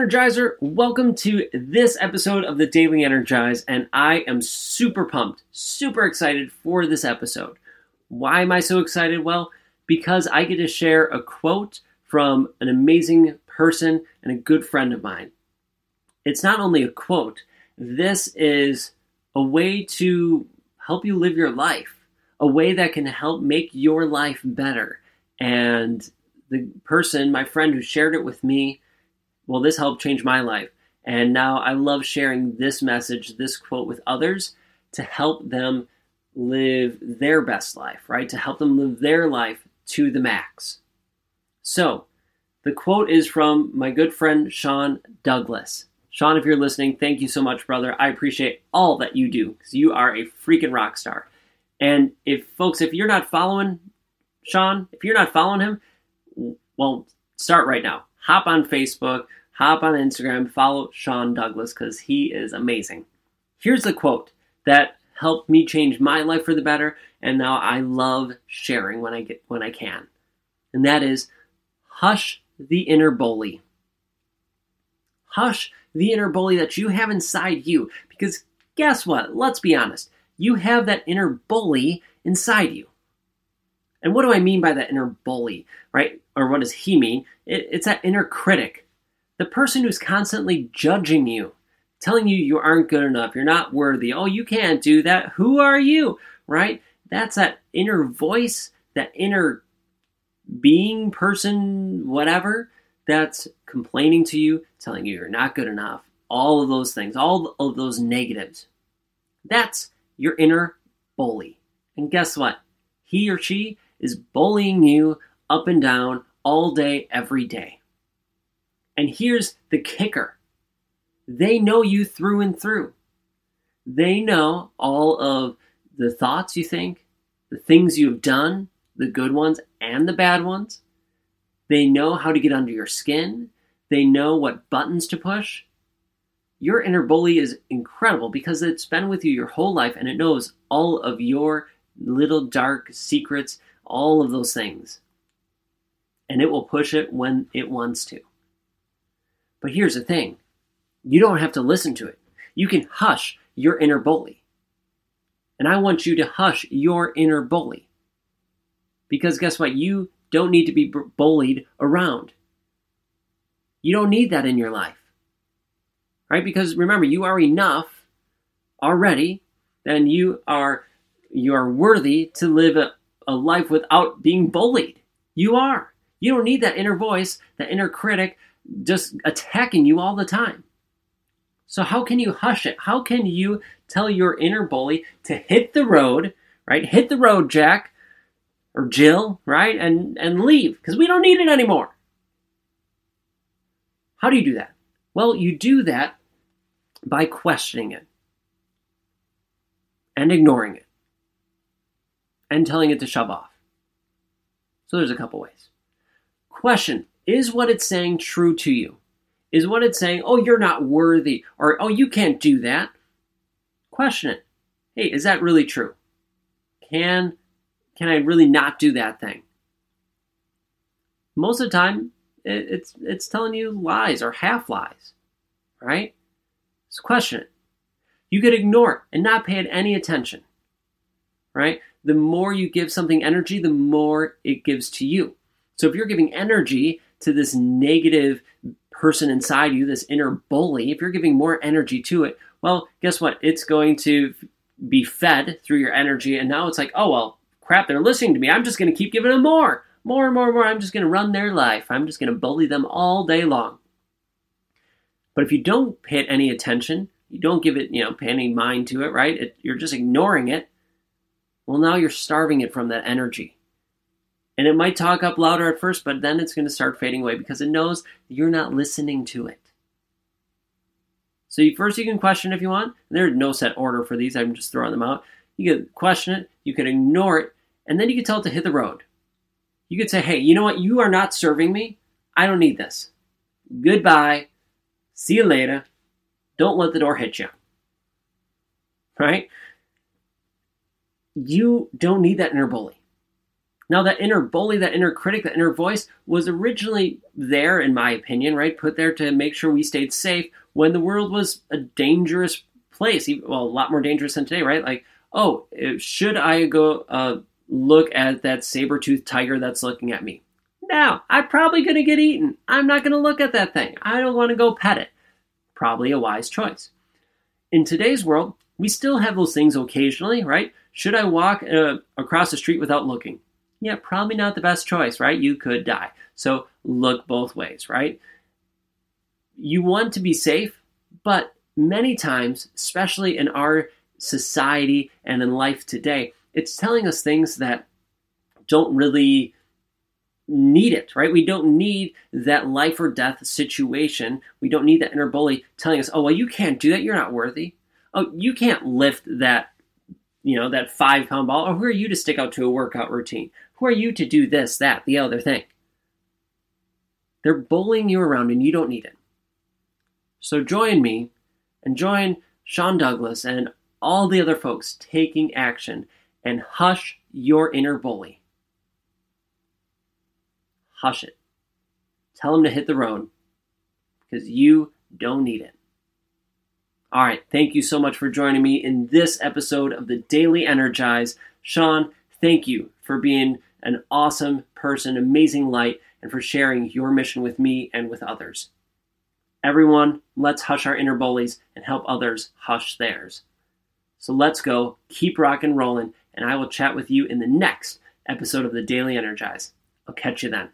Energizer. Welcome to this episode of the Daily Energize, and I am super pumped, super excited for this episode. Why am I so excited? Well, because I get to share a quote from an amazing person and a good friend of mine. It's not only a quote, this is a way to help you live your life, a way that can help make your life better. And the person, my friend who shared it with me, well, this helped change my life. And now I love sharing this message, this quote with others to help them live their best life, right? To help them live their life to the max. So, the quote is from my good friend Sean Douglas. Sean, if you're listening, thank you so much, brother. I appreciate all that you do because you are a freaking rock star. And if folks, if you're not following Sean, if you're not following him, well, start right now. Hop on Facebook, hop on Instagram, follow Sean Douglas because he is amazing. Here's a quote that helped me change my life for the better, and now I love sharing when I get when I can. And that is hush the inner bully. Hush the inner bully that you have inside you. Because guess what? Let's be honest. You have that inner bully inside you. And what do I mean by that inner bully, right? Or what does he mean? It, it's that inner critic the person who's constantly judging you, telling you you aren't good enough, you're not worthy, oh, you can't do that, who are you, right? That's that inner voice, that inner being, person, whatever, that's complaining to you, telling you you're not good enough, all of those things, all of those negatives. That's your inner bully. And guess what? He or she is bullying you up and down all day, every day. And here's the kicker they know you through and through. They know all of the thoughts you think, the things you've done, the good ones and the bad ones. They know how to get under your skin. They know what buttons to push. Your inner bully is incredible because it's been with you your whole life and it knows all of your little dark secrets, all of those things. And it will push it when it wants to. But here's the thing you don't have to listen to it. You can hush your inner bully. And I want you to hush your inner bully. Because guess what? You don't need to be bullied around. You don't need that in your life. Right? Because remember, you are enough already, and you are you are worthy to live a, a life without being bullied. You are. You don't need that inner voice, that inner critic just attacking you all the time. So, how can you hush it? How can you tell your inner bully to hit the road, right? Hit the road, Jack or Jill, right? And, and leave because we don't need it anymore. How do you do that? Well, you do that by questioning it and ignoring it and telling it to shove off. So, there's a couple ways. Question is what it's saying true to you? Is what it's saying, oh, you're not worthy, or oh, you can't do that? Question it. Hey, is that really true? Can can I really not do that thing? Most of the time, it, it's it's telling you lies or half lies, right? So question it. You could ignore it and not pay it any attention, right? The more you give something energy, the more it gives to you. So if you're giving energy to this negative person inside you, this inner bully, if you're giving more energy to it, well, guess what? It's going to be fed through your energy. And now it's like, oh, well, crap, they're listening to me. I'm just going to keep giving them more, more and more and more. I'm just going to run their life. I'm just going to bully them all day long. But if you don't pay it any attention, you don't give it, you know, pay any mind to it, right? It, you're just ignoring it. Well, now you're starving it from that energy. And it might talk up louder at first, but then it's going to start fading away because it knows you're not listening to it. So you, first you can question if you want. There's no set order for these. I'm just throwing them out. You can question it, you can ignore it, and then you can tell it to hit the road. You could say, hey, you know what? You are not serving me. I don't need this. Goodbye. See you later. Don't let the door hit you. Right? You don't need that inner bully. Now, that inner bully, that inner critic, that inner voice was originally there, in my opinion, right? Put there to make sure we stayed safe when the world was a dangerous place. Well, a lot more dangerous than today, right? Like, oh, should I go uh, look at that saber toothed tiger that's looking at me? Now, I'm probably going to get eaten. I'm not going to look at that thing. I don't want to go pet it. Probably a wise choice. In today's world, we still have those things occasionally, right? Should I walk uh, across the street without looking? Yeah, probably not the best choice, right? You could die. So look both ways, right? You want to be safe, but many times, especially in our society and in life today, it's telling us things that don't really need it, right? We don't need that life or death situation. We don't need that inner bully telling us, oh, well, you can't do that. You're not worthy. Oh, you can't lift that, you know, that five pound ball. Or who are you to stick out to a workout routine? Who are you to do this, that, the other thing? They're bullying you around and you don't need it. So join me and join Sean Douglas and all the other folks taking action and hush your inner bully. Hush it. Tell him to hit the road because you don't need it. All right, thank you so much for joining me in this episode of the Daily Energize. Sean, thank you for being an awesome person, amazing light, and for sharing your mission with me and with others. Everyone, let's hush our inner bullies and help others hush theirs. So let's go, keep rock and rolling, and I will chat with you in the next episode of the Daily Energize. I'll catch you then.